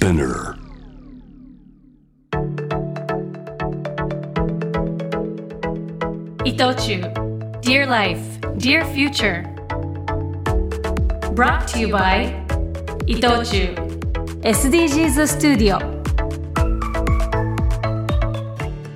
Spinner. 伊藤忠 Dear Life, Dear Future Brought to you by 伊藤忠 SDGs スタジオ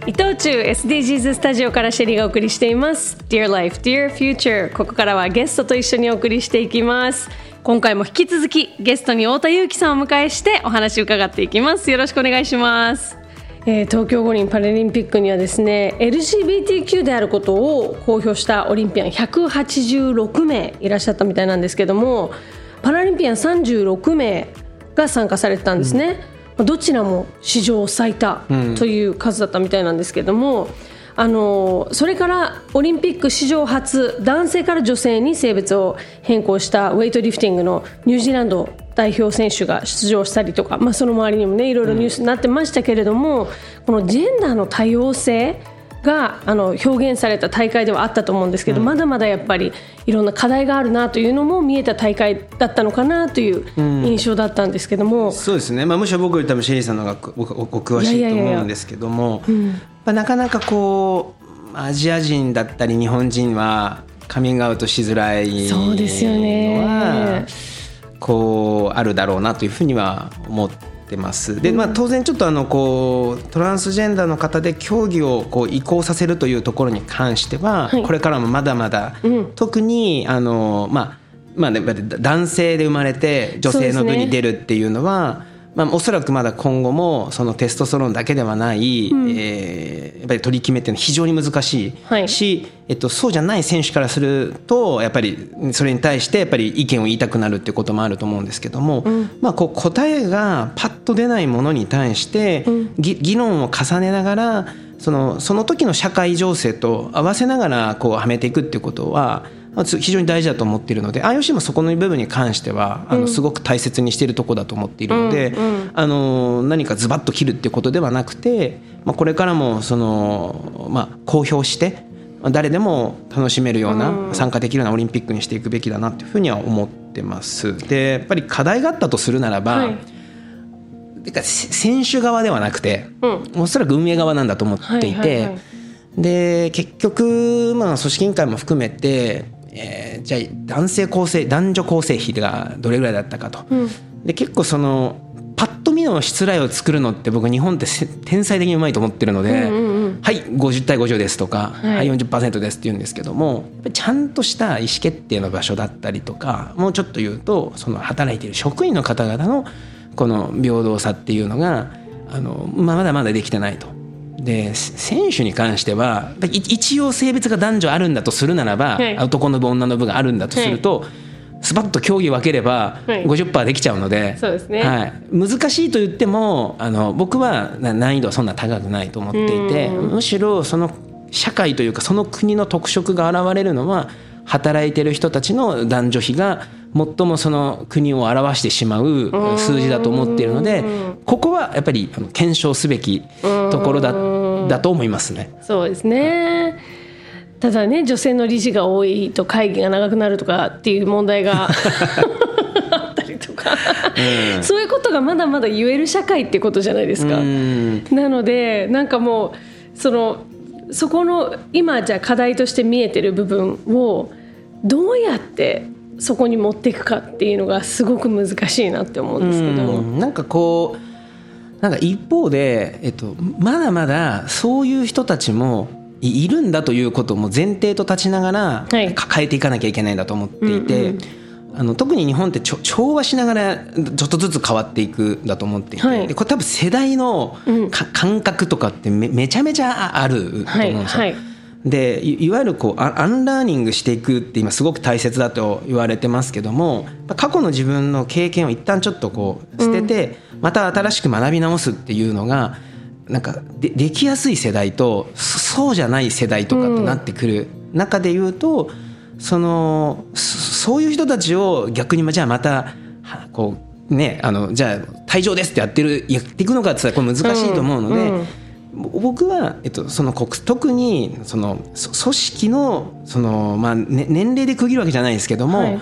伊藤忠 SDGs スタジオからシェリーがお送りしています Dear Life, Dear Future ここからはゲストと一緒にお送りしていきます今回も引き続きゲストに太田裕樹さんをお迎えしてお話を伺っていきます。よろしくお願いします。えー東京五輪パラリンピックにはですね LGBTQ であることを公表したオリンピアン186名いらっしゃったみたいなんですけどもパラリンピアン36名が参加されてたんですね、どちらも史上最多という数だったみたいなんですけども、あのそれからオリンピック史上初男性から女性に性別を変更したウェイトリフティングのニュージーランド代表選手が出場したりとか、まあ、その周りにもねいろいろニュースになってましたけれども、このジェンダーの多様性があの表現された大会ではあったと思うんですけど、まだまだやっぱりいろんな課題があるなというのも見えた大会だったのかなという印象だったんですけども、そうですね、まあ、むしろ僕より多分シェリーさんの方がおおお詳しいと思うんですけどもまあなかなかこうアジア人だったり日本人はカミングアウトしづらいそうですよね。のはこうあるだろうなというふうには思ってます。でまあ、当然ちょっとあのこうトランスジェンダーの方で競技をこう移行させるというところに関しては、はい。これからもまだまだ、うん。特にあのまあまあね、男性で生まれて女性の部に出るっていうのはまあ、おそらくまだ今後もそのテストステロンだけではない、えーやっぱり取り決めっていうのは非常に難しいはい。し、えっと、そうじゃない選手からするとやっぱりそれに対してやっぱり意見を言いたくなるっていうこともあると思うんですけども、まあ、こう答えがパッと出ないものに対して、ぎ議論を重ねながらそのその時の社会情勢と合わせながらこうはめていくっていうことは非常に大事だと思っているので IOC もそこの部分に関してはあのすごく大切にしているところだと思っているので、あの何かズバッと切るっていうことではなくて、まあ、これからもその、まあ、公表して誰でも楽しめるような参加できるようなオリンピックにしていくべきだなというふうには思ってます。でやっぱり課題があったとするならば、はい。てかせ選手側ではなくて、おそらく運営側なんだと思っていて、はいはいはい。で結局、まあ、組織委員会も含めて、えーじゃあ男性構成男女構成比がどれぐらいだったかと、で結構そのパッと見の失礼を作るのって僕日本ってせ天才的にうまいと思ってるので、はい50対50ですとか、はい。はい、40%ですって言うんですけどもちゃんとした意思決定の場所だったりとかもうちょっと言うとその働いている職員の方々のこの平等さっていうのがあの、まあ、まだまだできてないと。でせ選手に関しては一応性別が男女あるんだとするならば、はい。男の部女の部があるんだとすると、スパッと競技分ければはい。50%できちゃうので、そうですね。はい、難しいと言ってもあの僕はな難易度はそんな高くないと思っていてむしろその社会というかその国の特色が現れるのは働いてる人たちの男女比が最もその国を表してしまう数字だと思っているのでここはやっぱり検証すべきところだだと思いますね。そうですね。ただね女性の理事が多いと会議が長くなるとかっていう問題があったりとか、そういうことがまだまだ言える社会ってことじゃないですか。うんなのでなんかもうそのそこの今じゃあ課題として見えてる部分をどうやってそこに持っていくかっていうのがすごく難しいなって思うんですけど。うん。なんかこうなんか一方で、えっと、まだまだそういう人たちもいいるんだということも前提と立ちながらはい。抱えていかなきゃいけないんだと思っていて、あの特に日本って調和しながらちょっとずつ変わっていくんだと思っていて、はい。でこれ多分世代のか感覚とかってめめちゃめちゃあると思うんですよ。はいはいでいいわゆるこうアアンラーニングしていくって今すごく大切だと言われてますけども過去の自分の経験を一旦ちょっとこう捨てて、また新しく学び直すっていうのがなんかでできやすい世代とそそうじゃない世代とかってなってくる中で言うと、そのそそういう人たちを逆にじゃあまたはこうねあのじゃあ退場ですってやってるやっていくのかって言ったらこれ難しいと思うので。うんうん僕は、えっと、その国特にそのそ組織のその、まあね、年齢で区切るわけじゃないですけども、はい。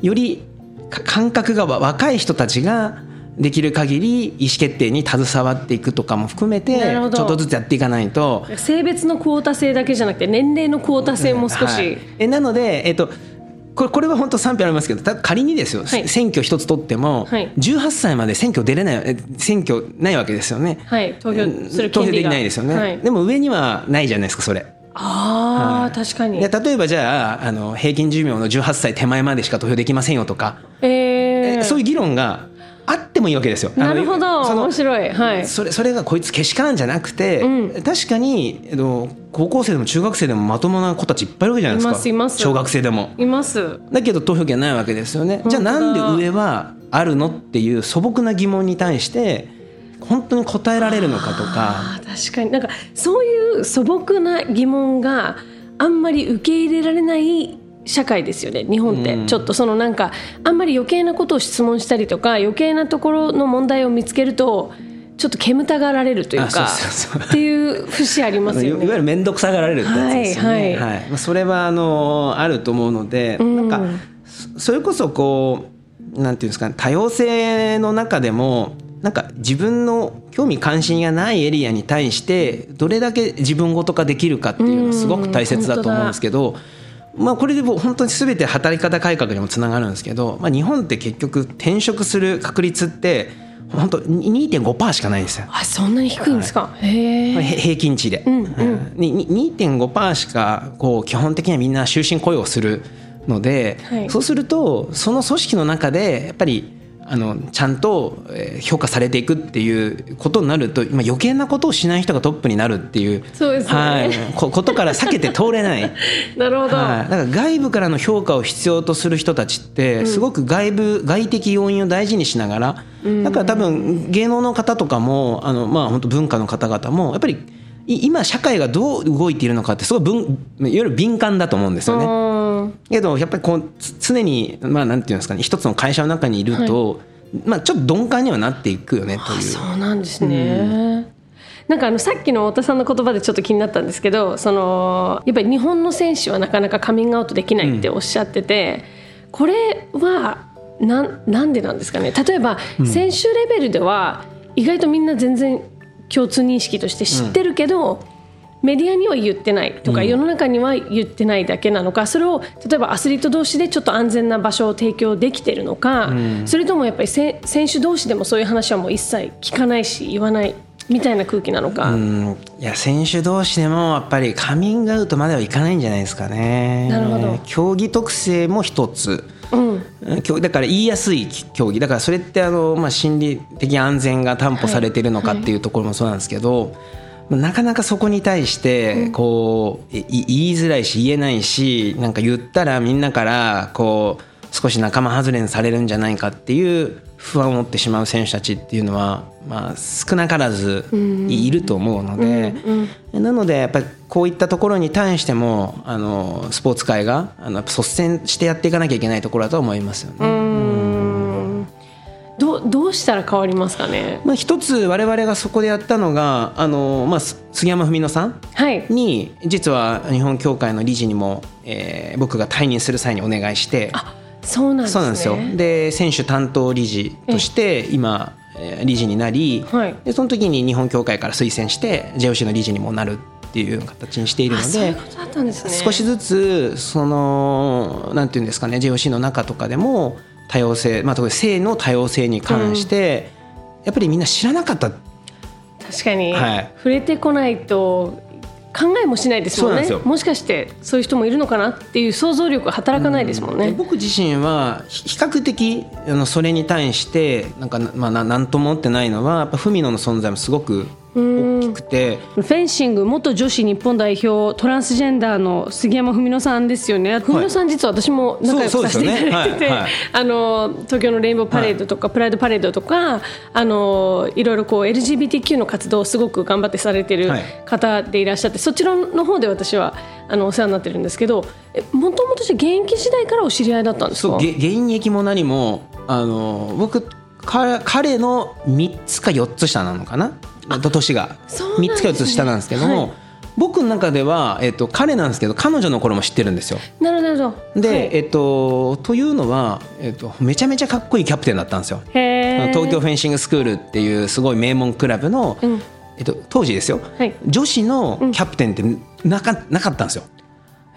よりか感覚がわ若い人たちができる限り意思決定に携わっていくとかも含めてちょっとずつやっていかないと。性別のクオータ制だけじゃなくて年齢のクオータ制も少し、はい。えなので、えっとこれこれは本当賛否ありますけどた仮にですよ、はい。選挙一つ取っても、はい。18歳まで選挙出れないえ選挙ないわけですよね。はい。投票する投票できないですよね、はい。でも上にはないじゃないですかそれ。ああ、確かに。で例えばじゃああの平均寿命の18歳手前までしか投票できませんよとか、えー、そういう議論があってもいいわけですよ。なるほど。面白い。はい。それそれがこいつけしからんじゃなくて、確かに、えっと、高校生でも中学生でもまともな子たちいっぱいいるわけじゃないですか。いますいます。小学生でも。います。だけど投票権ないわけですよね。じゃあなんで上はあるのっていう素朴な疑問に対して本当に答えられるのかとか。確かに。なんかそういう素朴な疑問があんまり受け入れられない社会ですよね日本って、うんちょっとそのなんかあんまり余計なことを質問したりとか余計なところの問題を見つけるとちょっと煙たがられるというかっていう節ありますよね。いわゆる面倒くさがられるってやつですよね。はいははいまあそれはあのあると思うので、なんかそそれこそこうなんていうんですかね多様性の中でもなんか自分の興味関心がないエリアに対してどれだけ自分ごと化できるかっていうのはすごく大切だと思うんですけど。まあ、これで本当に全て働き方改革にもつながるんですけど、まあ、日本って結局転職する確率って本当2.5%しかないんですよ。あそんなに低いんですか？へえ。へ平均値で、にに2.5%しかこう基本的にはみんな終身雇用するので、はいそうするとその組織の中でやっぱりあのちゃんとえー評価されていくっていうことになると今余計なことをしない人がトップになるっていうそうですねはい、こことから避けて通れない。なるほど。はい、だから外部からの評価を必要とする人たちってすごく外部、外的要因を大事にしながらだから多分芸能の方とかもあの、まあ、本当文化の方々もやっぱりい今社会がどう動いているのかってすごい分いわゆる敏感だと思うんですよね。うんけどやっぱりこうつ常にまあなんていうんですかね一つの会社の中にいると、まあちょっと鈍感にはなっていくよねという。そうなんですね。なんかあのさっきの太田さんの言葉でちょっと気になったんですけどそのやっぱり日本の選手はなかなかカミングアウトできないっておっしゃってて、これはなんなんでなんですかね例えば選手レベルでは意外とみんな全然共通認識として知ってるけど、メディアには言ってないとか、世の中には言ってないだけなのかそれを例えばアスリート同士でちょっと安全な場所を提供できてるのか、それともやっぱりせ選手同士でもそういう話はもう一切聞かないし言わないみたいな空気なのか、うん。いや選手同士でもやっぱりカミングアウトまではいかないんじゃないですかね。なるほど。競技特性も一つ。競だから言いやすい競技。だからそれってあの、まあ、心理的安全が担保されてるのかっていうところもそうなんですけど、なかなかそこに対してこう、い言いづらいし言えないしなんか言ったらみんなからこう少し仲間外れにされるんじゃないかっていう不安を持ってしまう選手たちっていうのは、まあ、少なからずいると思うので、なのでやっぱりこういったところに対してもあのスポーツ界があの率先してやっていかなきゃいけないところだと思いますよね。どうどうしたら変わりますかね？まあ、一つ我々がそこでやったのがあの、まあ、す杉山文乃さんはい。に実は日本協会の理事にも、えー僕が退任する際にお願いしてあそうなんですね。そうなんですよ。で選手担当理事として今えー理事になり、はい。でその時に日本協会から推薦して JOC の理事にもなるっていう形にしているので少しずつそのなんていうんですかね JOC の中とかでも多様性、まあ、特に性の多様性に関して、やっぱりみんな知らなかった。確かに、はい。触れてこないと考えもしないですもんね。もしかしてそういう人もいるのかなっていう想像力が働かないですもんね、で僕自身はひ比較的あのそれに対してなんかなまあななんとも思ってないのはやっぱ文野の存在もすごく大きくて。フェンシング元女子日本代表トランスジェンダーの杉山文乃さんですよね。文乃さん実は私も仲良くさせていただいてて、ね。はいはい。あの東京のレインボーパレードとか、プライドパレードとかあのいろいろこう LGBTQ の活動をすごく頑張ってされてるはい。方でいらっしゃって、そちらの方で私はあのお世話になってるんですけどもともと現役時代からお知り合いだったんですか？そうげ現役も何もあの僕か彼の3つか4つ下なのかな？年がそうなんですね。3つか4つ下なんですけども、はい。僕の中では、えっと、彼なんですけど彼女の頃も知ってるんですよ。なるほど。で、はい。えっと、というのは、えっと、めちゃめちゃかっこいいキャプテンだったんですよ。東京フェンシングスクールっていうすごい名門クラブの、うん。えっと、当時ですよ、はい。女子のキャプテンってなかなかったんですよ。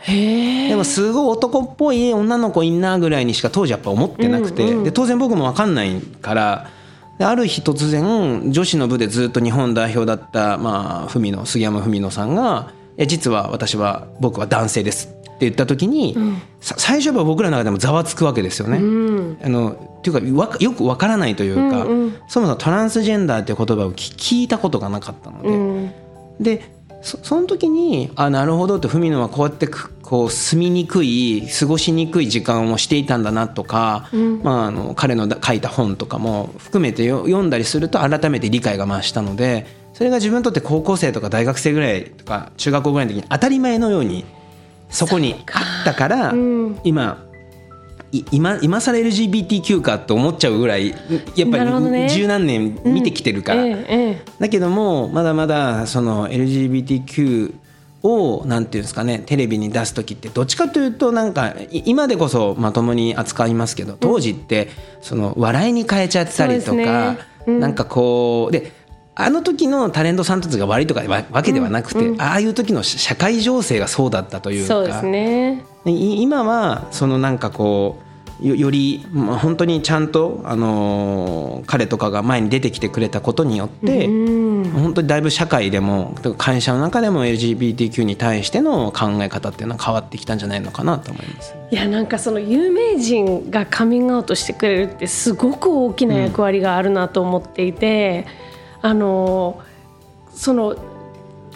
でもすごい男っぽい女の子いんなぐらいにしか当時やっぱ思ってなくて、うんうんで当然僕も分かんないからである日突然女子の部でずっと日本代表だった、まあ、文野杉山文野さんが「いや実は私は僕は男性です」って言った時に、さ最初は僕らの中でもざわつくわけですよね。うんあのっていうかよく分からないというか、うんうんそもそもトランスジェンダーっていう言葉を聞聞いたことがなかったので。うんでそその時にあなるほどって文野はこうやってくこう住みにくい過ごしにくい時間をしていたんだなとか、まあ、あの彼のだ書いた本とかも含めてよ読んだりすると改めて理解が増したのでそれが自分にとって高校生とか大学生ぐらいとか中学校ぐらいの時に当たり前のようにそこにあったから、うん。今い今今更 LGBTQ かと思っちゃうぐらいやっぱり十何年見てきてるから。えええだけどもまだまだその LGBTQ をなんていうんですかねテレビに出す時ってどっちかというとなんかい今でこそまともに扱いますけど当時ってその笑いに変えちゃったりとかね。うん。なんかこうであの時のタレントさんたちが悪いとかわわけではなくて、ああいう時の社会情勢がそうだったというか。そうですね。い今はそのなんかこうよより、まあ、本当にちゃんと、あのー彼とかが前に出てきてくれたことによって、うん本当にだいぶ社会でも会社の中でも LGBTQ に対しての考え方っていうのは変わってきたんじゃないのかなと思います。いやなんかその有名人がカミングアウトしてくれるってすごく大きな役割があるなと思っていて、あのその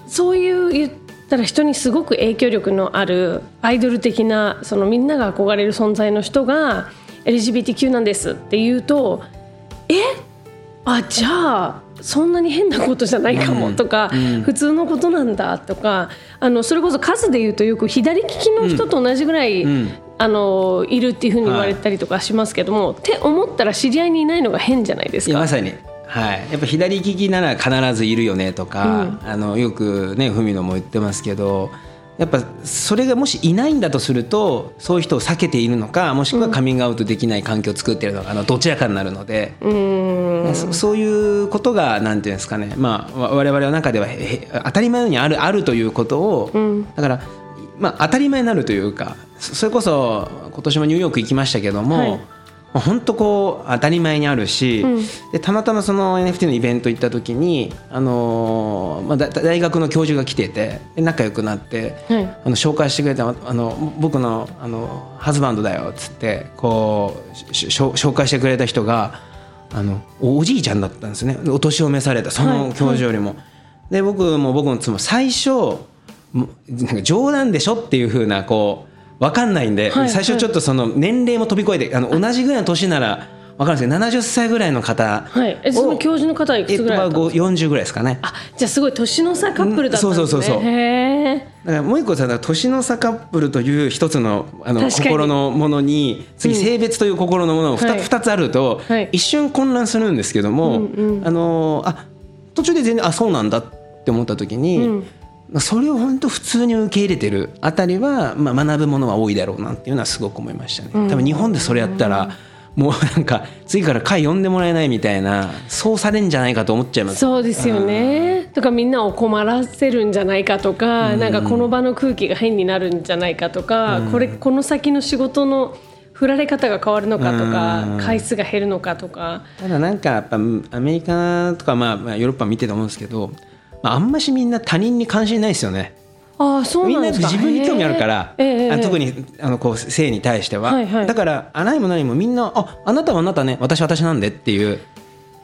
そういう言ったら人にすごく影響力のあるアイドル的なそのみんなが憧れる存在の人が LGBTQ なんですって言うとえ？あじゃあそんなに変なことじゃないかもとか、普通のことなんだとかあのそれこそ数で言うとよく左利きの人と同じぐらい、ん。あのいるっていうふうに言われたりとかしますけども、って思ったら知り合いにいないのが変じゃないですか。まさにはい、やっぱ左利きなら必ずいるよねとか、あのよくね文野も言ってますけどやっぱそれがもしいないんだとするとそういう人を避けているのかもしくはカミングアウトできない環境を作っているのかあのどちらかになるので、うん。そそういうことがなんていうんですかね、まあ、わ我々の中では当たり前のようにあるあるということを、だから、まあ、当たり前になるというかそそれこそ今年もニューヨーク行きましたけども、はい。まあ本当こう当たり前にあるし、うん。でたまたまその NFT のイベント行った時に、あのーまあ、だ大学の教授が来ててで仲良くなって、はい。あの紹介してくれたあの僕のあのハズバンドだよっつってこうししょ紹介してくれた人があのおおじいちゃんだったんですね。お年を召されたその教授よりも。で僕も僕の妻も最初もなんか冗談でしょっていうふうなこう分かんないんで、はい最初ちょっとその年齢も飛び越えてあの同じぐらいの年なら分かるんですけど70歳ぐらいの方はい、えその教授の方はいくつぐらいだったんですか、えっとまあ40ぐらいですかね。あじゃあすごい年の差カップルだったんですね。うんそうそうそう。そう。だからもう一個さ年の差カップルという一つのあの心のものに次性別という心のものを 2,、はい。二つあると、はい。一瞬混乱するんですけども、あのあ途中で全然あそうなんだって思った時に、それを本当普通に受け入れてるあたりは、まあ、学ぶものは多いだろうなっていうのはすごく思いましたね。多分日本でそれやったら、もう なんか次から会呼んでもらえないみたいなそうされんじゃないかと思っちゃいます。そうですよね。とかみんなを困らせるんじゃないかとか、なんかこの場の空気が変になるんじゃないかとか、これこの先の仕事の振られ方が変わるのかとか、回数が減るのかとか。ただなんかやっぱアメリカとかまあまあヨーロッパ見てて思うんですけど、まあ、あんましみんな他人に関心ないですよね。ああそうみんなですか。なん自分に興味あるから、へえええあ特にあのこう性に対しては、はいはいだからあないも何もみんなああなたはあなたね私は私なんでっていう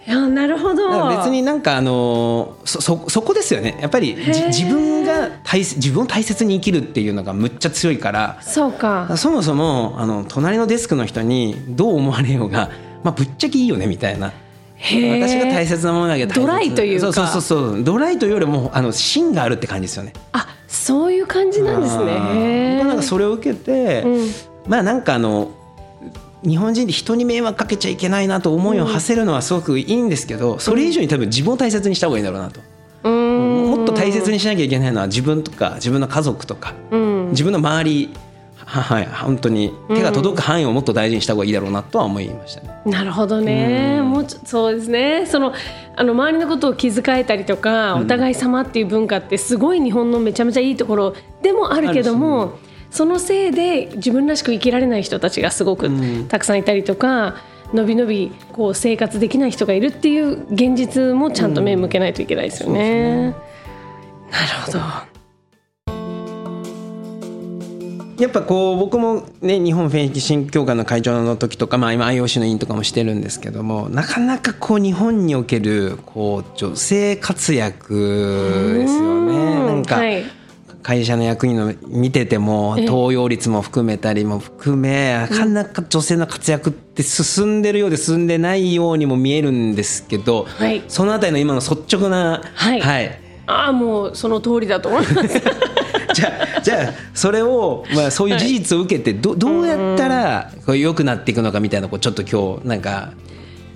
いやなるほど。別になんかあのそそそこですよねやっぱり自分が大切自分を大切に生きるっていうのがむっちゃ強いからそうか。そもそもあの隣のデスクの人にどう思われようが、まあ、ぶっちゃけいいよねみたいな。私が大切なものだけどドライというか。そうそうそうそう。ドライというよりもあの芯があるって感じですよね。あそういう感じなんですね。僕はなんかそれを受けて、うん。まあなんかあの日本人で人に迷惑かけちゃいけないなと思いを馳せるのはすごくいいんですけど、それ以上に多分自分を大切にした方がいいんだろうなと。もっもっと大切にしなきゃいけないのは自分とか自分の家族とか、自分の周りははい本当に。手が届く範囲をもっと大事にした方がいいだろうなとは思いましたね。なるほどね、もうちょそうですね。そのあの周りのことを気遣えたりとか、お互い様っていう文化ってすごい日本のめちゃめちゃいいところでもあるけども、そのせいで自分らしく生きられない人たちがすごくたくさんいたりとか。のびのびこう生活できない人がいるっていう現実もちゃんと目向けないといけないですよね。なるほど。やっぱこう僕もね日本フェンシング協会の会長の時とか、まあ、今 IOC の委員とかもしてるんですけどもなかなかこう日本におけるこう女性活躍ですよね。なんか、はい。会社の役員の見てても登用率も含めたりも含めなかなか女性の活躍って進んでるようで進んでないようにも見えるんですけど、はい、そのあたりの今の率直な、はい、はい、ああもうその通りだと思います。じゃあじゃあそれを、まあ、そういう事実を受けてどどうやったらこう良くなっていくのかみたいなこうちょっと今日なんか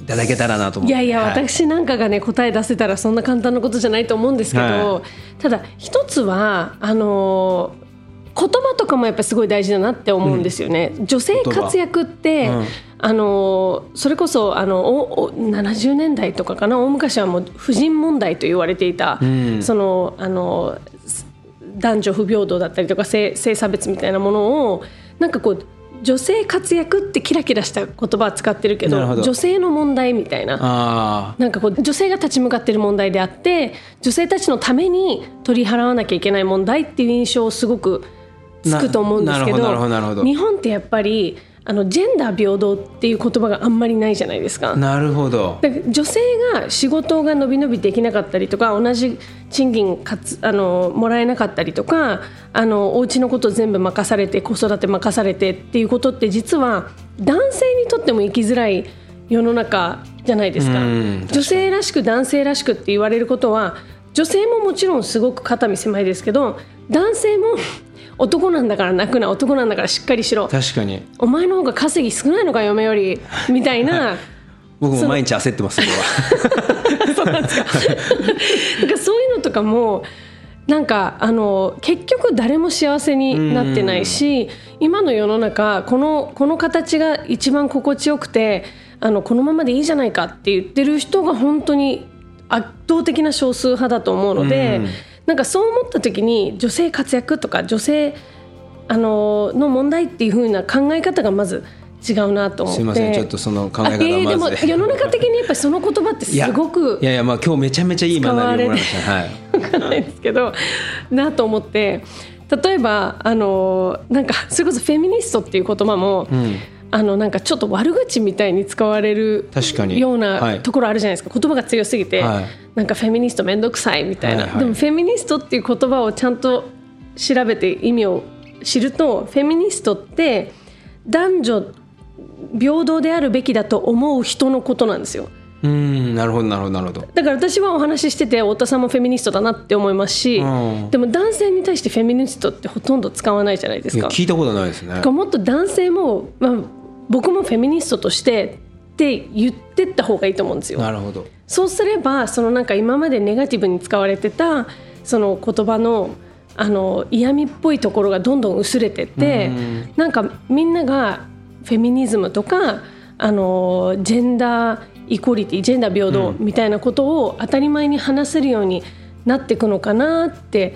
いただけたらなといやいや、はい、私なんかがね答え出せたらそんな簡単なことじゃないと思うんですけど、はい、ただ一つはあの言葉とかもやっぱりすごい大事だなって思うんですよね。うん、女性活躍って、うん、あのそれこそあのおお70年代とかかな？大昔はもう婦人問題と言われていた、うん、そのあの男女不平等だったりとか性性差別みたいなものをなんかこう女性活躍ってキラキラした言葉は使ってるけど女性の問題みたいな。なんかこう女性が立ち向かってる問題であって女性たちのために取り払わなきゃいけない問題っていう印象をすごくつくと思うんですけど。日本ってやっぱりあのジェンダー平等っていう言葉があんまりないじゃないですか。なるほど女性が仕事が伸び伸びできなかったりとか同じ賃金かつあのもらえなかったりとかあのお家のこと全部任されて子育て任されてっていうことって実は男性にとっても生きづらい世の中じゃないですか。女性らしく男性らしくって言われることは女性ももちろんすごく肩身狭いですけど男性も男なんだから泣くな男なんだからしっかりしろ。確かに。お前の方が稼ぎ少ないのか嫁より。みたいな。僕も毎日焦ってます そうなんですか。なんかそういうのとかもなんかあの結局誰も幸せになってないし今の世の中このこの形が一番心地よくてあのこのままでいいじゃないかって言ってる人が本当に圧倒的な少数派だと思うので。なんかそう思った時に女性活躍とか女性あのの問題っていうふうな考え方がまず違うなと思って。すみません。ちょっとその考え方まず、えー、でも世の中的にやっぱりその言葉ってすごくいやいやまあ今日めちゃめちゃいい学び。をもらい。ましたはい分かんないですけどなと思って。例えばあのなんかそれこそフェミニストっていう言葉も、うんあのなんかちょっと悪口みたいに使われるようなところあるじゃないですか、言葉が強すぎて、はい、なんかフェミニスト面倒くさいみたいな、はいはい、でもフェミニストっていう言葉をちゃんと調べて意味を知るとフェミニストって男女平等であるべきだと思う人のことなんですよ。うんなるほどなるほどなるほど。だから私はお話ししてて太田さんもフェミニストだなって思いますし、うん、でも男性に対してフェミニストってほとんど使わないじゃないですか。聞いたことないですね。もっと男性も、まあ、僕もフェミニストとしてって言ってった方がいいと思うんですよ。なるほど。そうすればそのなんか今までネガティブに使われてたその言葉のあの嫌味っぽいところがどんどん薄れてってん。なんかみんながフェミニズムとかあのジェンダーイコリティジェンダー平等みたいなことを当たり前に話せるようになっていくのかなって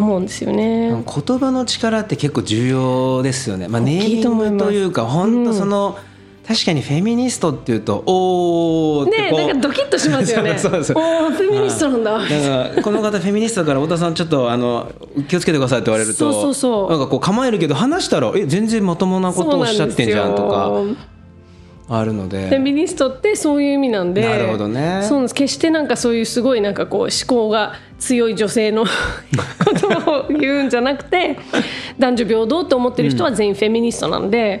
思うんですよね。言葉の力って結構重要ですよね、まあ、ネーミングというか本当その、うん、確かにフェミニストっていうとおおねなんかドキッとしますよね。そうそうおおフェミニストなんだ。だからこの方フェミニストだから太田さんちょっとあの気をつけてくださいって言われるとそうそうそう。なんかこう構えるけど話したらえ全然まともなことをおっしゃってんじゃんとかあるので。フェミニストってそういう意味なんでなるほどね。そう決してなんかそういうすごいなんかこう思考が強い女性の 言葉を言うんじゃなくて男女平等って思ってる人は全員フェミニストなんで、うん、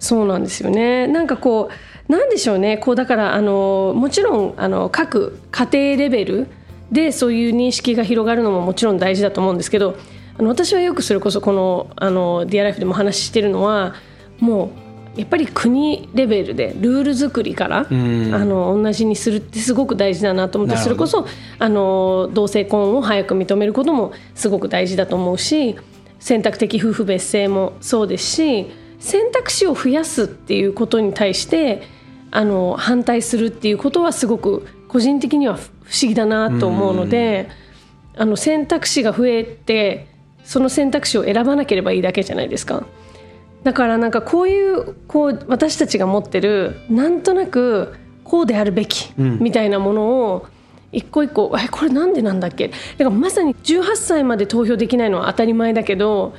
そうなんですよね。なんかこうなんでしょうね。こうだからあのもちろんあの各家庭レベルでそういう認識が広がるのももちろん大事だと思うんですけどあの私はよくそれこそこのあのディアライフでも話してるのはもうやっぱり国レベルでルール作りから、ん。あの同じにするってすごく大事だなと思ってそれこそあの同性婚を早く認めることもすごく大事だと思うし選択的夫婦別姓もそうですし選択肢を増やすっていうことに対してあの反対するっていうことはすごく個人的には不思議だなと思うのであの選択肢が増えてその選択肢を選ばなければいいだけじゃないですか。だからなんかこういうこう私たちが持ってるなんとなくこうであるべきみたいなものを一個一個えこれなんでなんだっけ？だからまさに18歳まで投票できないのは当たり前だけど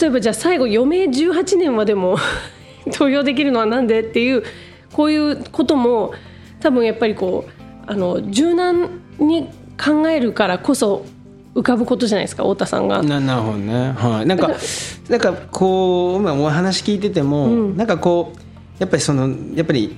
例えばじゃあ最後余命18年までも 投票できるのはなんでっていうこういうことも多分やっぱりこうあの柔軟に考えるからこそ浮かぶことじゃないですか太田さんが。ななるほどね、はい、なんかなんかこう今お話聞いてても、なんかこうやっぱりそのやっぱり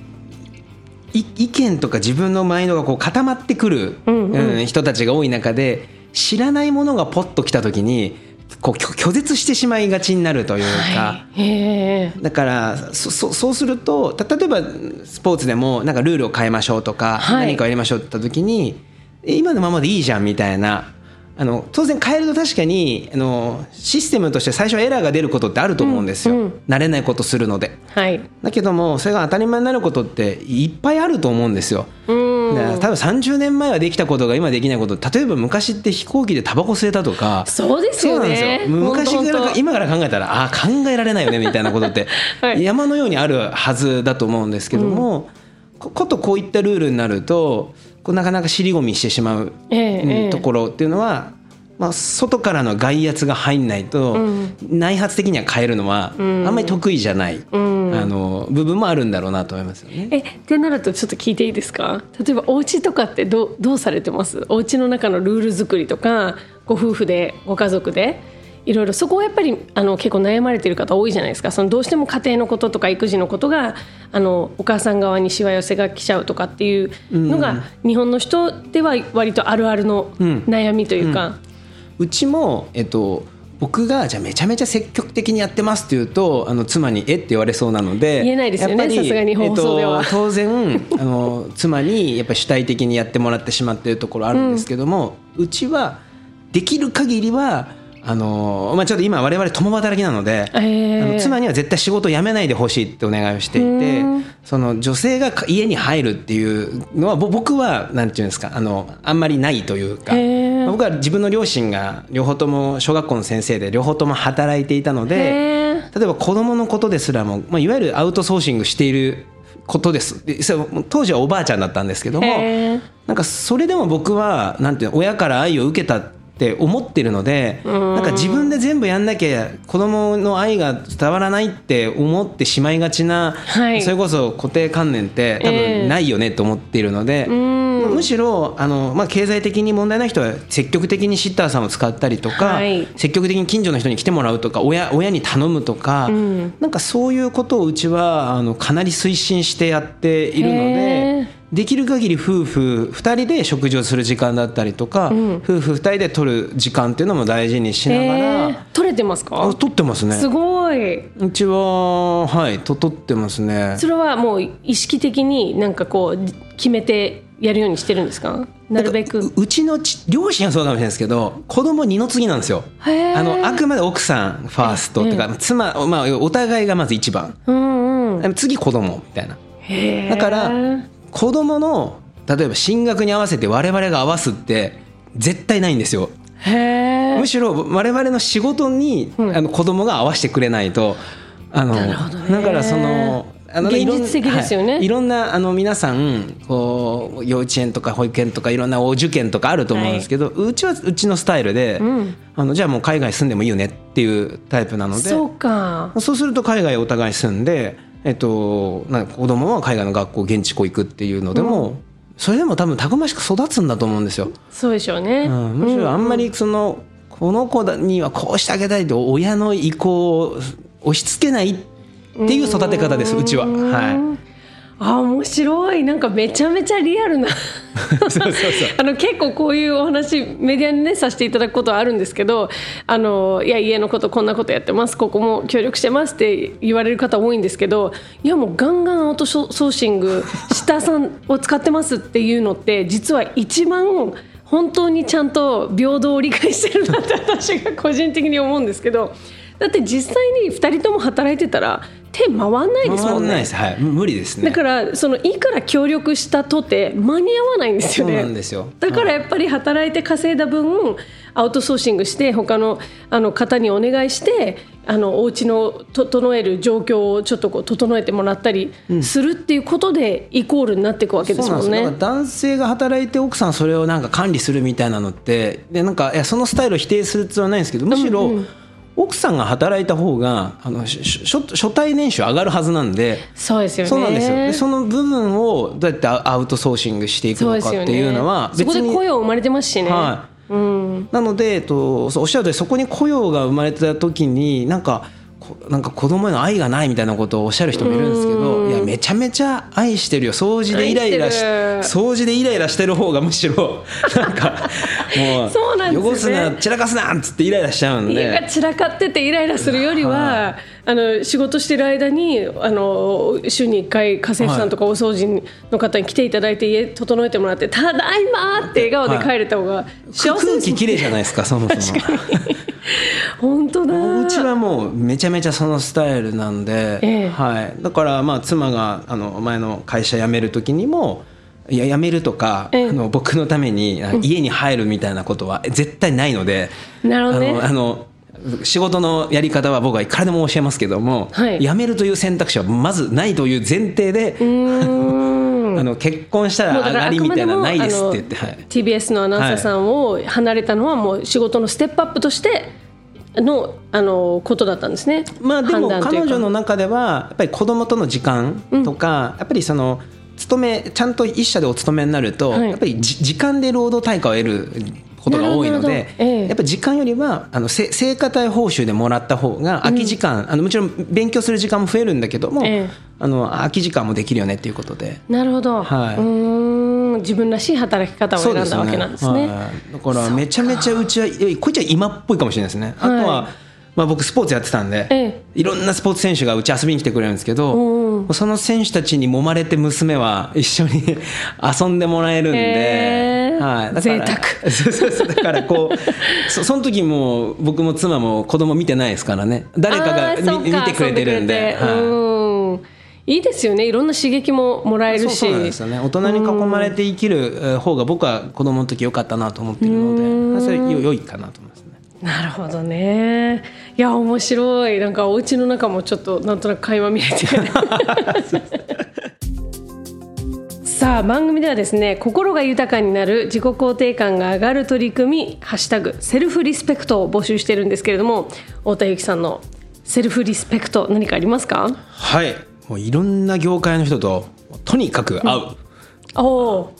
い意見とか自分のマインドがこう固まってくる、うん人たちが多い中で知らないものがポッと来た時にこう拒拒絶してしまいがちになるというか。だからそそそうするとた例えばスポーツでもなんかルールを変えましょうとか、はい。何かをやりましょうって言った時にえ今のままでいいじゃんみたいなあの当然変えると確かにあのシステムとして最初はエラーが出ることってあると思うんですよ、うんうん。慣れないことするので。はい。だけどもそれが当たり前になることっていっぱいあると思うんですよ。多分30年前はできたことが今できないこと。例えば昔って飛行機でタバコ吸えたとか。そうですよね。昔から今から考えたらあー考えられないよねみたいなことって。はい。山のようにあるはずだと思うんですけども、こことこういったルールになるとこうなかなか尻込みしてしまう、ところっていうのは、まあ、外からの外圧が入んないと、内発的には変えるのはあんまり得意じゃない、あの部分もあるんだろうなと思いますよね。えってなるとちょっと聞いていいですか？例えばお家とかってどうどうされてます？お家の中のルール作りとかご夫婦でご家族で？いろいろそこはやっぱりあの結構悩まれてる方多いじゃないですか。そのどうしても家庭のこととか育児のことがあのお母さん側にしわ寄せが来ちゃうとかっていうのが、日本の人では割とあるあるの悩みというか、うちも、えっと、僕がじゃあめちゃめちゃ積極的にやってますって言うとあの妻に「えっ?」て言われそうなので言えないですよねさすがに放送では。えっと、当然あの妻にやっぱり主体的にやってもらってしまっているところあるんですけども、うちはできる限りはあの、まあ、ちょっと今我々共働きなので、あの妻には絶対仕事を辞めないでほしいってお願いをしていてその女性が家に入るっていうのはぼ僕はなんていうんですかあのあんまりないというか。僕は自分の両親が両方とも小学校の先生で両方とも働いていたのでへ例えば子供のことですらも、まあ、いわゆるアウトソーシングしていることです。でそれ当時はおばあちゃんだったんですけどもなんかそれでも僕はなんていうの親から愛を受けたって思ってるのでなんか自分で全部やんなきゃ子供の愛が伝わらないって思ってしまいがちな、はい。それこそ固定観念って多ええ分ないよねと思っているので、むしろあの、まあ、経済的に問題ない人は積極的にシッターさんを使ったりとか、はい。積極的に近所の人に来てもらうとか親親に頼むとか、なんかそういうことをうちはあのかなり推進してやっているのへで。できる限り夫婦2人で食事をする時間だったりとか、夫婦2人で取る時間っていうのも大事にしながら、えー取れてますあか取ってますね。すごい。うちははいと取ってますね。それはもう意識的になんかこう決めてやるようにしてるんですか？なるべく。ううちのち両親はそうかもしれないですけど子供二の次なんですよ。あのあくまで奥さんファーストっていうか、妻、まあ、お互いがまず一番。うんうん。次子供みたいな。だから子供の例えば進学に合わせて我々が合わすって絶対ないんですよ。むしろ我々の仕事に、あの子供が合わせてくれないとあのだからそのあのね現実的ですよね。いろんはい。いろんなあの皆さんこう幼稚園とか保育園とかいろんなお受験とかあると思うんですけど、うちはうちのスタイルで、あのじゃあもう海外住んでもいいよねっていうタイプなのでそうか。そうすると海外お互い住んで、えっと、な子供は海外の学校現地校行くっていうのでも、それでも多分たくましく育つんだと思うんですよ。そうでしょうね、うん、むしろあんまりその、この子にはこうしてあげたいって親の意向を押し付けないっていう育て方ですうちは。はいあ面白い。なんかめちゃめちゃリアルな。あの結構こういうお話メディアにねさせていただくことはあるんですけどあのいや家のことこんなことやってます。ここも協力してますって言われる方多いんですけどいやもうガンガンアウトソーシング下さんを使ってますっていうのって実は一番本当にちゃんと平等を理解してるなって私が個人的に思うんですけどだって実際に2人とも働いてたら手回んないですもんね。ないです。はい。無理ですね。だからそのいくら協力したとて間に合わないんですよね。そうなんですよ。だからやっぱり働いて稼いだ分アウトソーシングして他のあの方にお願いしてあのお家の整える状況をちょっとこう整えてもらったりするっていうことでイコールになっていくわけですもんね。そうなんですだから男性が働いて奥さんそれをなんか管理するみたいなのってでなんかいやそのスタイルを否定するつもりはないんですけどむしろ、奥さんが働いた方があの初初対年収上がるはずなんでそうですよね。そうなんですよ。でその部分をどうやってアウトソーシングしていくのかっていうのはね、そこで雇用生まれてますしね、はい。うん、なので、えっと、そうおっしゃる通りそこに雇用が生まれた時になんかこなんか子供への愛がないみたいなことをおっしゃる人もいるんですけどめちゃめちゃ愛してるよ。掃除でイライラし掃除でイライラしてる方がむしろなんかもそうなんですよね。汚すな散らかすなっつってイライラしちゃうん家がで。散らかっててイライラするよりは、あの仕事してる間にあの週に1回家政婦さんとかお掃除の方に来ていただいて家整えてもらって「ただいま!」って笑顔で帰れた方が幸せ空です気綺麗じゃないですかそもそも 本当だ。お家はもうめちゃめちゃそのスタイルなんで、ええ。はい、だからまあ妻があの前の会社辞める時にもいや辞めるとか、ええ。あの僕のためにあ家に入るみたいなことは絶対ないので、なるほどね。あの仕事のやり方は僕はいくらでも教えますけども、はい。辞めるという選択肢はまずないという前提で、あの結婚したら上がりみたいなのないですって言って、はい、TBS のアナウンサーさんを離れたのはもう仕事のステップアップとしてのあのことだったんですね。まあでも彼女の中ではやっぱり子供との時間とか、やっぱりその勤めちゃんと一社でお勤めになると、はい。やっぱりじ時間で労働対価を得ることが多いのでええ。やっぱり時間よりはあのせ成果体報酬でもらった方が空き時間、あのもちろん勉強する時間も増えるんだけども、ええ。あの空き時間もできるよねっていうことで。なるほど、はい。うーん。自分らしい働き方を選んだわけなんですね。はい、だからめちゃめちゃうちはえこいつは今っぽいかもしれないですね。あとは、はいまあ、僕スポーツやってたんで、ええ。いろんなスポーツ選手がうち遊びに来てくれるんですけど、うんその選手たちに揉まれて娘は一緒に 遊んでもらえるんで、はい、だから贅沢。そうそうそう。だからこう そその時も僕も妻も子供見てないですからね。誰かが見てくれてるんで。い。うん。いいですよね。いろんな刺激ももらえるし。そうそうなんですよね。大人に囲まれて生きるえー方が僕は子供の時良かったなと思ってるのでそれよ良いかなと思なるほどね。いや面白い。なんかお家の中もちょっとなんとなく垣間見れて。さあ番組ではですね心が豊かになる自己肯定感が上がる取り組み「ハッシュタグセルフリスペクト」を募集してるんですけれども太田由紀さんのセルフリスペクト何かありますか？はい。もういろんな業界の人ととにかく会う。っおお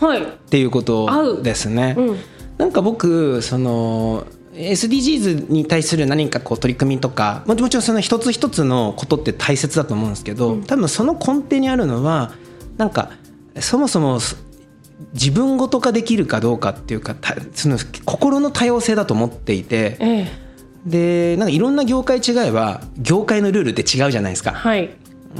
ー。はい。ていうこと会うですね、うん。なんか僕その SDGs に対する何かこう取り組みとかももちろんその一つ一つのことって大切だと思うんですけど、多分その根底にあるのはなんかそもそもそ自分ごと化できるかどうかっていうかたその心の多様性だと思っていてええ。でなんかいろんな業界違いは業界のルールって違うじゃないですか。はい。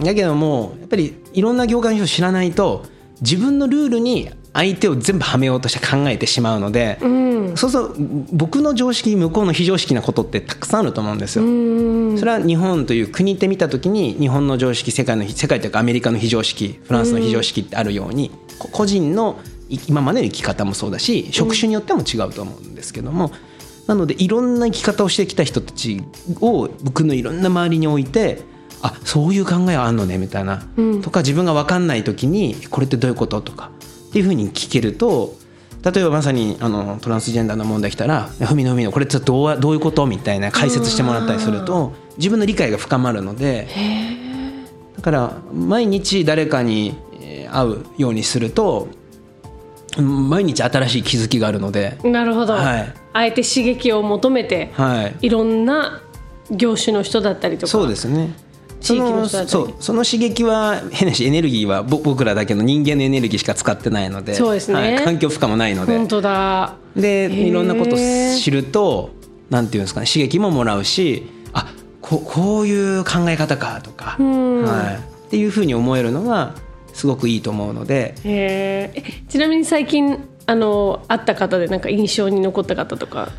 だけどもやっぱりいろんな業界の人知らないと自分のルールに相手を全部はめようとして考えてしまうので、うん。そうそう僕の常識向こうの非常識なことってたくさんあると思うんですよ。うん。それは日本という国で見た時に日本の常識世界の世界というかアメリカの非常識フランスの非常識ってあるように、こ個人のい今までの生き方もそうだし職種によっても違うと思うんですけども、なのでいろんな生き方をしてきた人たちを僕のいろんな周りに置いてあそういう考えはあんのねみたいな、うん。とか自分が分かんない時にこれってどういうこと？とかっていうふうに聞けると例えばまさにあのトランスジェンダーの問題来たら「ふみのふみのこれってどうどういうこと?」みたいな解説してもらったりすると自分の理解が深まるのでだから毎日誰かにえー会うようにするとうん毎日新しい気づきがあるので、なるほど、はい。あえて刺激を求めて、はい、いろんな業種の人だったりとか。そうですね地域のそうその刺激は変なしエネルギーはぼ僕らだけの人間のエネルギーしか使ってないので。そうですね。はい。環境負荷もないので。本当だ。でー。いろんなことを知るとなんていうんですかね刺激ももらうしあここういう考え方かとか、ん。はい、っていうふうに思えるのがすごくいいと思うので。ちなみに最近あの会った方でなんか印象に残った方とか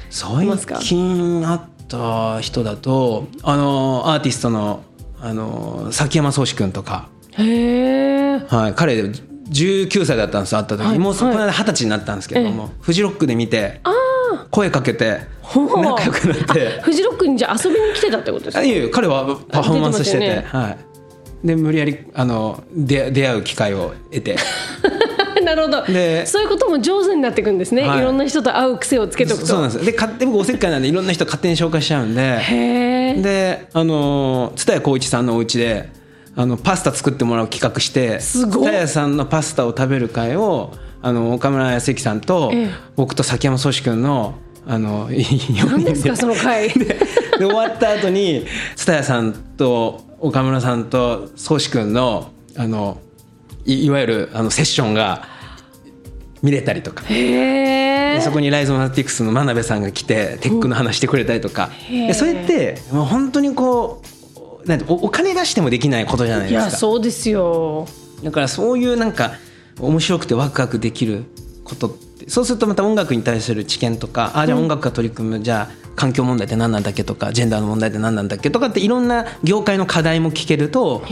いますか？最近会った人だとあのアーティストのあの崎山宗志君とか、へえはい、彼19歳だったんですよ会った時、はい。もうそこはい。の間二十歳になったんですけれども、フジロックで見て声かけて仲良くなって。あフジロックにじゃあ遊びに来てたってことですか？あいえ彼はパフォーマンスしてて、出てますはい、で無理やりあの出出会う機会を得て なるほど。でそういうことも上手になっていくんですね、はい。い、ろんな人と会う癖をつけておくと。そうなんです。で勝手に僕おせっかいなんでいろんな人勝手に紹介しちゃうんで。へえであの蔦谷光一さんのお家であのパスタ作ってもらう企画してすごい蔦谷さんのパスタを食べる会をあの岡村康之さんと、ええ。僕と崎山宗志君のあの4 何でその回で終わった後に蔦谷さんと岡村さんと宗志君のあのいいわゆるあのセッションが見れたりとか。そこにライゾマティクスの真鍋さんが来てテックの話してくれたりとか、それってもう本当にこうなんておお金出してもできないことじゃないいやですか。そうですよ。だからそういうなんか面白くてワクワクできることってそうするとまた音楽に対する知見とかあじゃあ音楽が取り組む、じゃあ環境問題って何なんだっけとかジェンダーの問題って何なんだっけとかっていろんな業界の課題も聞けると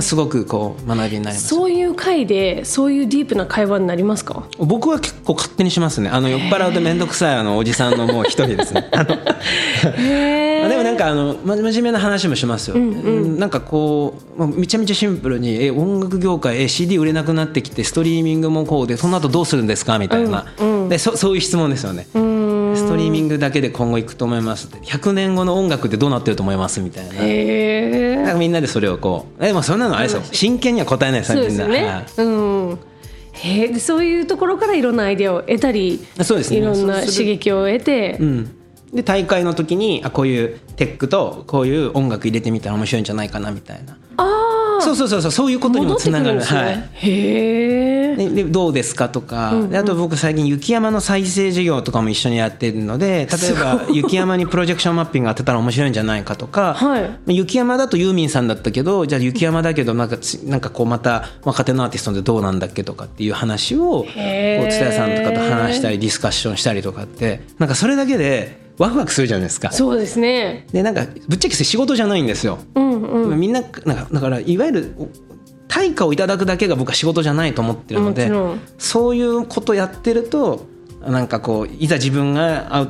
すごくこう学びになります。そういう回でそういうディープな会話になりますか？僕は結構勝手にしますね。あの酔っ払うと面倒くさいあのおじさんのもう一人ですね。あでもなんかあのま真面目な話もしますよ、なんかこう、まあ、めちゃめちゃシンプルにえ音楽業界え CD 売れなくなってきてストリーミングもこうでその後どうするんですか？みたいな、でそそういう質問ですよね。ストリーミングだけで今後いくと思います。って100年後の音楽ってどうなってると思います？みたいな。なんかみんなでそれをこうえ、まあ、そんなのあれですよ。真剣には答えないですそうよみんな。ね、はい。うん。へそういうところからいろんなアイデアを得たりそうですね。いろんな刺激を得て、うん、で大会の時にあこういうテックとこういう音楽入れてみたら面白いんじゃないかなみたいな。ああそうそうそうそうそういうことにもつながる。ね、はい。へえででどうですかとか、であと僕最近雪山の再生事業とかも一緒にやってるので例えば雪山にプロジェクションマッピング当てたら面白いんじゃないかとか、はい。雪山だとユーミンさんだったけどじゃあ雪山だけどなんかつなんかこうまた若手のアーティストでどうなんだっけとかっていう話をこう蔦屋さんとかと話したりディスカッションしたりとかって。なんかそれだけでワクワクするじゃないですか。そうですね。でなんかぶっちゃけ仕事じゃないんですよ。うんうん。みんななんかだからいわゆる対価をいただくだけが僕は仕事じゃないと思ってるのでそういうことやってるとなんかこういざ自分が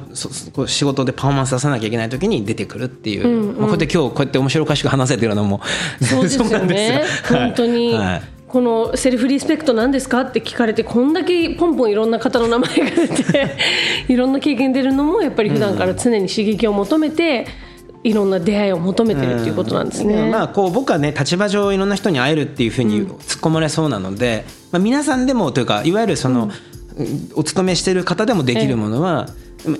仕事でパフォーマンス出さなきゃいけない時に出てくるっていう、まあ、こうやって今日こうやって面白おかしく話せてるのもそうですよ なんねですよ。本当に、はいこのセルフリスペクトなんですかって聞かれてこんだけポンポンいろんな方の名前が出ていろんな経験出るのもやっぱり普段から常に刺激を求めて、いろんな出会いを求めてるっていうことなんですね。まあこう僕はね立場上いろんな人に会えるっていうふうに突っ込まれそうなので、まあ、皆さんでもというかいわゆるその、お勤めしてる方でもできるものは、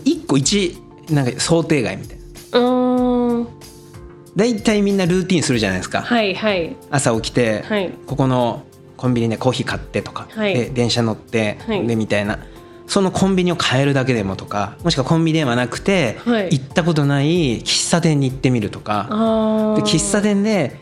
一個一なんか想定外みたいな。うー。ん大体みんなルーティンするじゃないですか、はいはい。朝起きて、はい。ここのコンビニでコーヒー買ってとか、はい。で電車乗って、はい。でみたいな。そのコンビニを変えるだけでもとかもしくはコンビニではなくて、はい。行ったことない喫茶店に行ってみるとか。で喫茶店で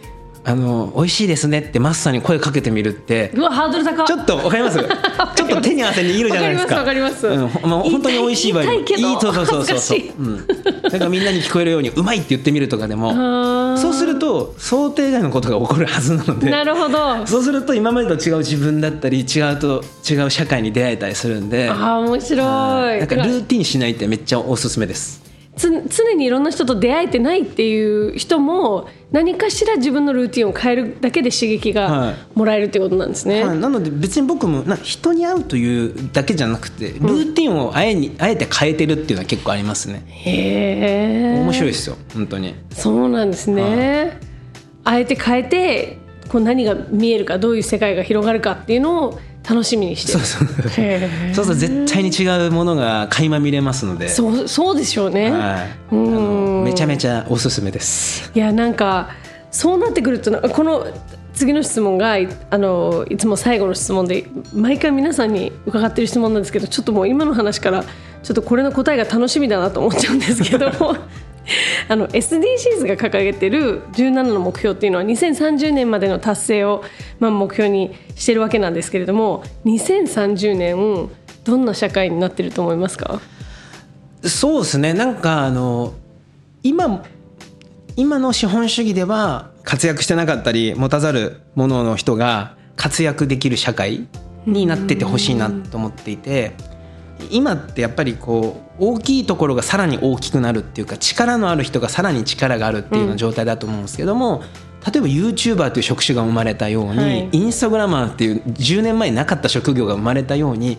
あの「美味しいですね」ってマスターに声かけてみるってうわハードル高。ちょっとわかります？ちょっと手に汗握るじゃないですか。わかりますわかります。うんほまあ、本当に美味しい場合。言いたいそうそうそうそうそう。恥ずかしい。うん、だからみんなに聞こえるように「うまい」って言ってみるとかでも そうすると想定外のことが起こるはずなので。なるほど。あそうすると今までと違う自分だったり違うと違う社会に出会えたりするんで。あ面白い。なんかルーティンしないってめっちゃおすすめです。つ常にいろんな人と出会えてないっていう人も何かしら自分のルーティンを変えるだけで刺激はがもらえるってことなんですね。はい、なので別に僕もな人に会うというだけじゃなくてルーティンをあえにあえて変えてるっていうのは結構ありますね。へえ面白いですよ本当に。そうなんですね。あえて変えてこう何が見えるかどういう世界が広がるかっていうのを楽しみにしてるそうそうそう絶対に違うものが垣間見れますので。そうそうでしょうね。はい、あのめちゃめちゃおすすめです。いやなんかそうなってくるとこの次の質問があのいつも最後の質問で毎回皆さんに伺ってる質問なんですけどちょっともう今の話からちょっとこれの答えが楽しみだなと思っちゃうんですけど あの SDGs が掲げてる17の目標っていうのは2030年までの達成を、まあ、目標にしてるわけなんですけれども2030年どんな社会になってると思いますか？そうですね。なんかあの今今の資本主義では活躍してなかったり持たざる者の人が活躍できる社会になっててほしいなと思っていて今ってやっぱりこう大きいところがさらに大きくなるっていうか力のある人がさらに力があるっていうような状態だと思うんですけども、例えば YouTuber という職種が生まれたように、はい、インスタグラマーっていう10年前になかった職業が生まれたように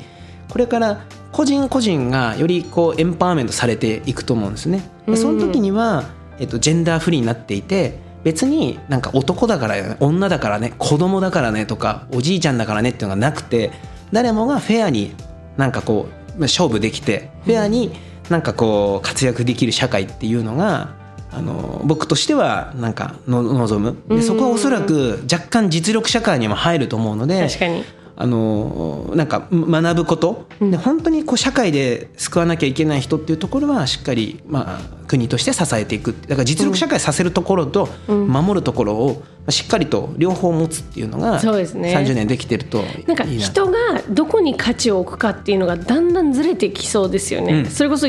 これから個人個人がよりこうエンパワーメントされていくと思うんですね。その時には、えっと、ジェンダーフリーになっていて別になんか男だからね女だからね子供だからねとかおじいちゃんだからねっていうのがなくて誰もがフェアになんかこう勝負できてフェアになんかこう活躍できる社会っていうのがあの僕としてはなんかの望む。でそこはおそらく若干実力社会にも入ると思うので確かにあのなんか学ぶこと、で本当にこう社会で救わなきゃいけない人っていうところはしっかり、まあ、国として支えていくだから実力社会させるところと守るところをしっかりと両方持つっていうのが30年できてるとなんか人がどこに価値を置くかっていうのがだんだんずれてきそうですよね。うん、それこそ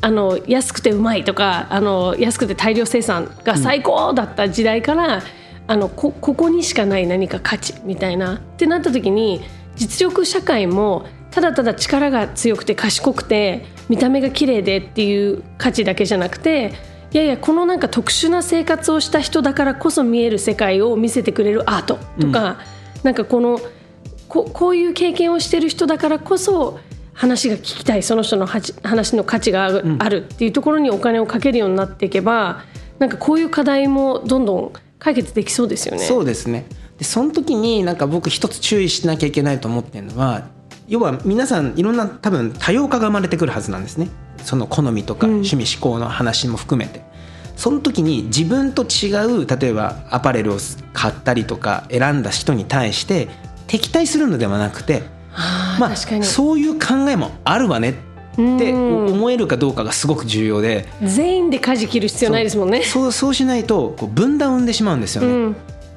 あの安くてうまいとかあの安くて大量生産が最高だった時代から、うんあのこここにしかない何か価値みたいな。ってなった時に実力社会もただただ力が強くて賢くて見た目が綺麗でっていう価値だけじゃなくていやいやこのなんか特殊な生活をした人だからこそ見える世界を見せてくれるアートとか、うん、なんかこのここういう経験をしてる人だからこそ話が聞きたいその人の話の価値があるっていうところにお金をかけるようになっていけばなんかこういう課題もどんどん解決できそうですよね。そうですね。でその時になんか僕一つ注意しなきゃいけないと思ってるのは要は皆さんいろんな多分多様化が生まれてくるはずなんですね。その好みとか趣味思考の話も含めて、うん、その時に自分と違う例えばアパレルを買ったりとか選んだ人に対して敵対するのではなくてまあそういう考えもあるわねって思えるかどうかがすごく重要で。全員で舵切る必要ないですもんね。そう そうしないとこう分断を生んでしまうんですよね、うん。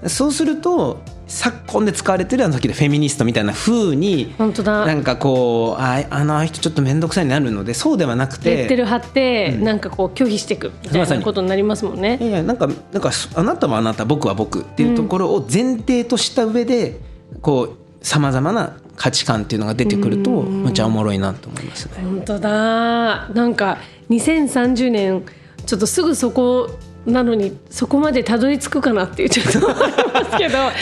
そうすると昨今で使われてるあの時でフェミニストみたいな風に本当だ。なんかこうああの人ちょっと面倒くさいになるのでそうではなくてレッテル貼って、うん、なんかこう拒否していくみたいなことになりますもんね。いやなんかなんかあなたはあなた僕は僕っていうところを前提とした上でこうさまざまな価値観っていうのが出てくるとむちゃおもろいなと思いますね。本当だ。なんか2030年ちょっとすぐそこなのにそこまでたどり着くかなっていうちょっと思いま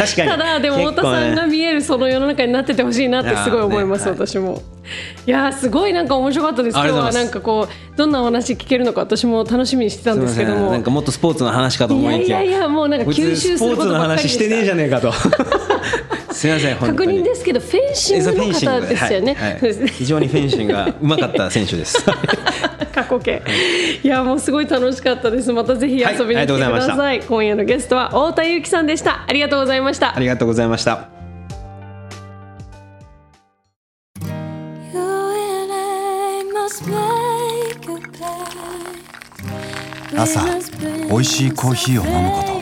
すけど。ただでも太田さんが見えるその世の中になっててほしいなってすごい思います、ね、私も。いやすごいなんか面白かったです。今日はなんかこうどんなお話聞けるのか私も楽しみにしてたんですけども。なんかもっとスポーツの話かと思いきや。いやいやもうなんか吸収することばっかりでしてねえじゃねえかとすみません確認ですけどフェンシングの方ですよね、はい。はい、非常にフェンシングがうまかった選手です。過去形。いやもうすごい楽しかったです。またぜひ遊びに来てください。はい、今夜のゲストは太田裕樹さんでした。ありがとうございました。ありがとうございました。朝美味しいコーヒーを飲むこと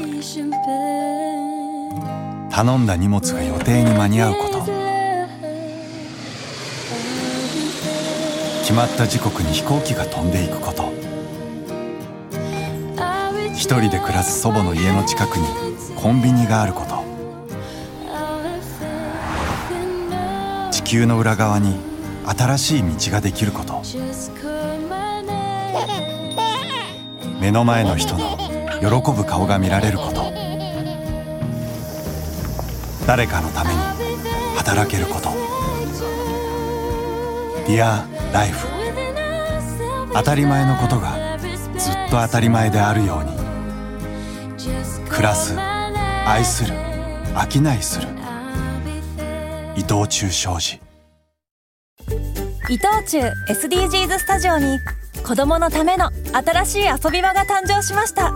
頼んだ荷物が予定に間に合うこと。決まった時刻に飛行機が飛んでいくこと。一人で暮らす祖母の家の近くにコンビニがあること。地球の裏側に新しい道ができること。目の前の人の喜ぶ顔が見られること。誰かのために働けること。Dear Life 当たり前のことがずっと当たり前であるように。暮らす愛する商いする。伊藤忠商事。伊藤忠 SDGs スタジオに子供のための新しい遊び場が誕生しました。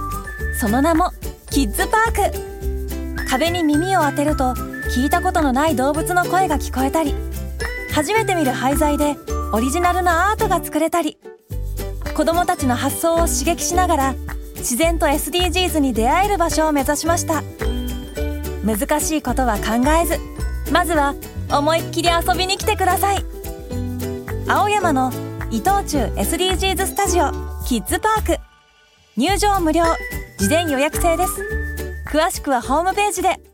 その名もキッズパーク。壁に耳を当てると聞いたことのない動物の声が聞こえたり初めて見る廃材でオリジナルのアートが作れたり子どもたちの発想を刺激しながら自然と SDGs に出会える場所を目指しました。難しいことは考えずまずは思いっきり遊びに来てください。青山の伊藤忠 SDGs スタジオキッズパーク。入場無料。事前予約制です。詳しくはホームページで。